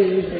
believe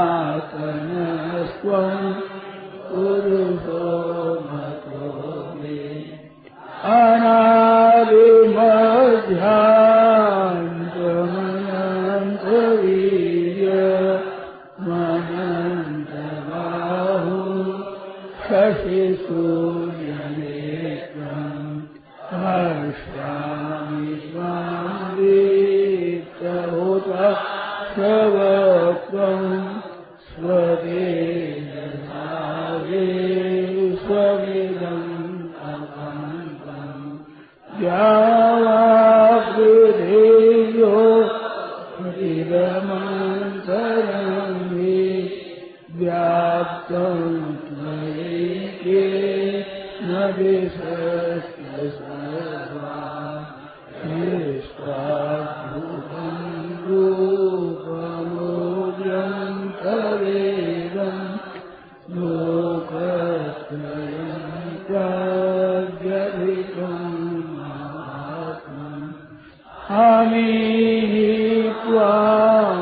life त्वं त्वां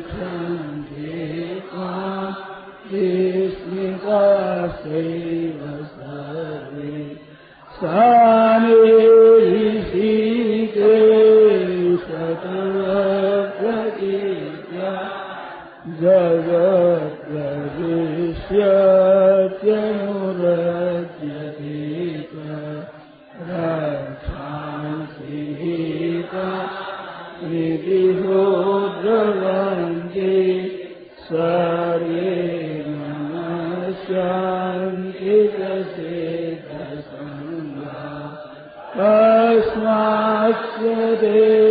ो द्रवङ्गे स्वर्ये स्वाङ्गस्य देश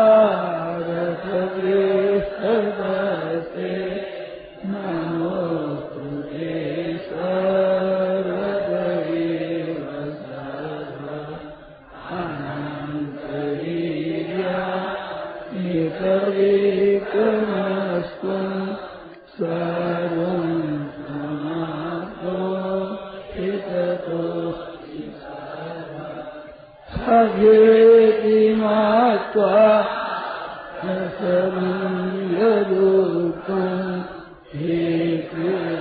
भगवति मात्वा न समीयदोतुम् हे Krishna.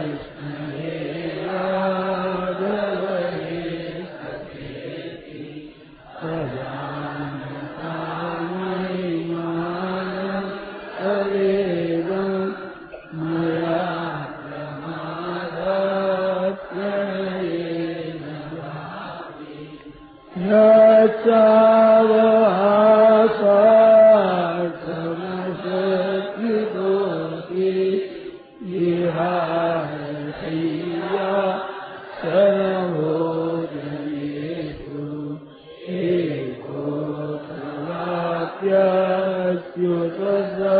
Yes, you deserve.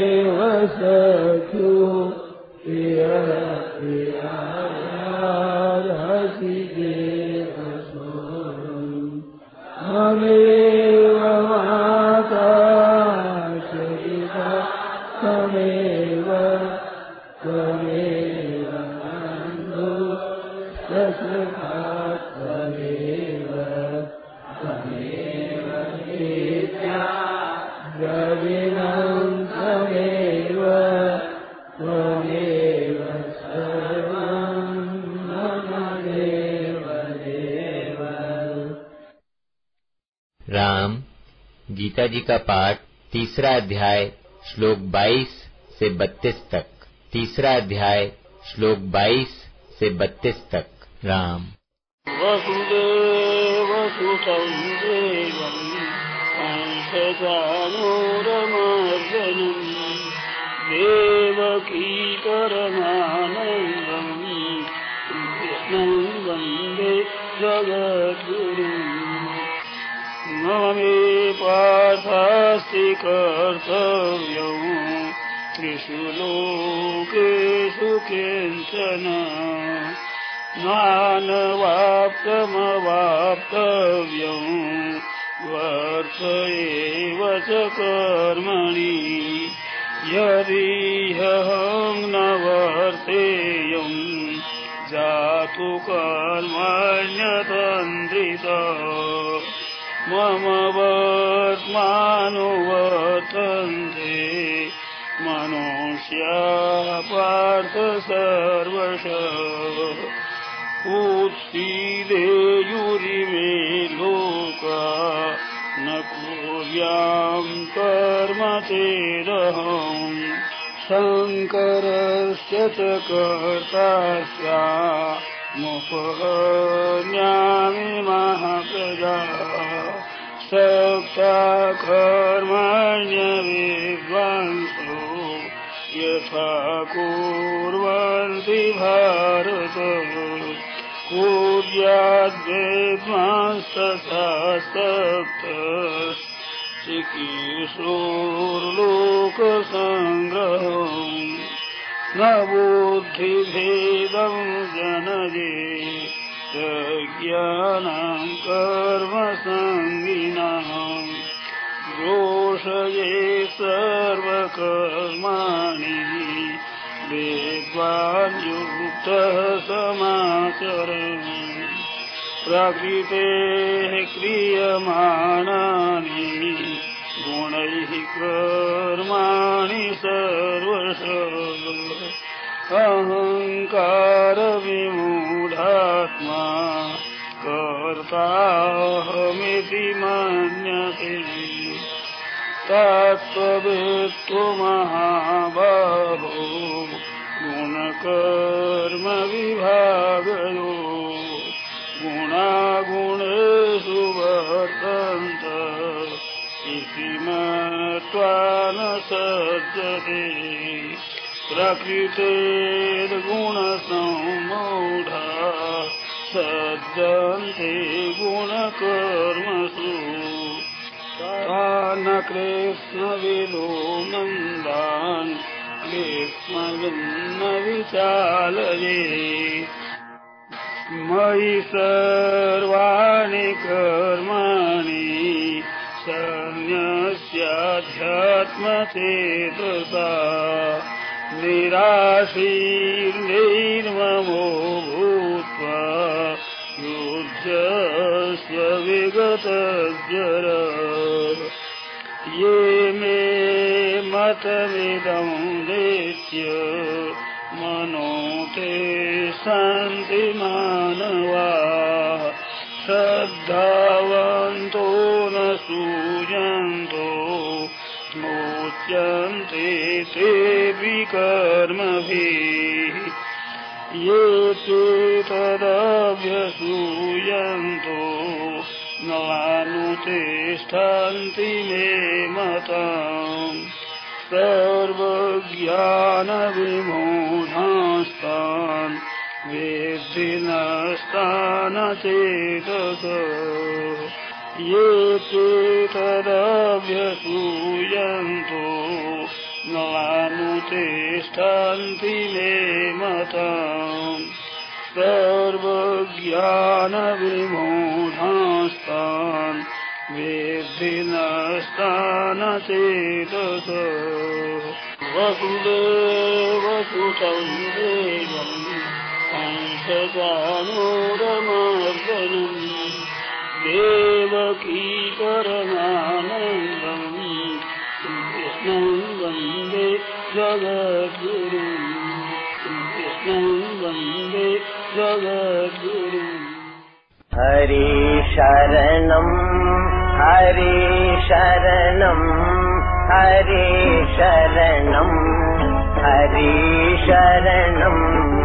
Ram, गीता जी का पाठ तीसरा अध्याय, श्लोक 22 से 32 तक। तीसरा अध्याय, श्लोक 22 से 32 तक। राम। वसुदेव सुतं देवम् कंसचानूरमर्दनम् देवकी परमानन्दम् कृष्णं वन्दे जगद्गुरुम् मम मे पार्थास्ति कर्तव्यम् त्रिषु लोकेषु किञ्चन नानवाप्तमवाप्तव्यम् वर्त एव च कर्मणि। यदि ह्यहं न वर्तेयम् जातु कर्मण्यतन्द्रिता। मम वर्त्मानुवर्तन्ते मनुष्या पार्थ सर्वश उत्सीदेयुरिमे लोका न कुर्याम् कर्म चेदहम् शङ्करस्य च कर्ता स्यामुपहन्यामि महाप्रजा। सक्ता कर्मण्यविद्वांसो यथा कुर्वन्ति भारत कुर्याद्वेद्वांस्तथा सक्तः चिकीर्षोर्लोकसङ्ग्रहम् न बुद्धिभेदम् जनये प्रज्ञानाम् कर्मसङ्गिनाम् दोषये सर्वकर्माणि वेद्वान्युक्तः समाचरन् प्रकृतेः क्रियमाणानि गुणैः कर्माणि सर्वश। अहङ्कारविमूढात्मा कर्ताहमिति मन्यते। तत्त्ववित्तु सज्जते प्रकृतेर्गुणसम्मूढा सज्जन्ते गुणकर्मसु। तान् कृष्णविदो मन्दान् कृष्णविन्न विचालये मयि सर्वाणि कर्माणि सन्न्यस्याध्यात्मचेतसा निराशीर्निर्ममो भूत्वा युध्यस्व विगतज्जर ये मे मतमिदं नित्य मनो ते सन्ति मानवा। श्रद्धावन्तो न सूयन्तो कर्मभिः ये चेतदभ्यसूयन्तो नानुतिष्ठन्ति मे मताम्। सर्वज्ञानविमूढास्तान् वेद्धि नस्तानचेतस ये चेतदभ्यसूयन्तो नानुतिष्ठन्ति मे मताम् सर्वज्ञानविमूढास्तान् वेद्धि नस्तानचेतस वसुदेवसुतं देवम् कंसचानूरमर्दनम् देवकी परमानन्दम् कृष्णं वन्दे जगद्गुरुम् कृष्णं वन्दे जगद्गुरुम् हरि शरणम् हरि शरणम् हरि शरणम् हरि शरणम्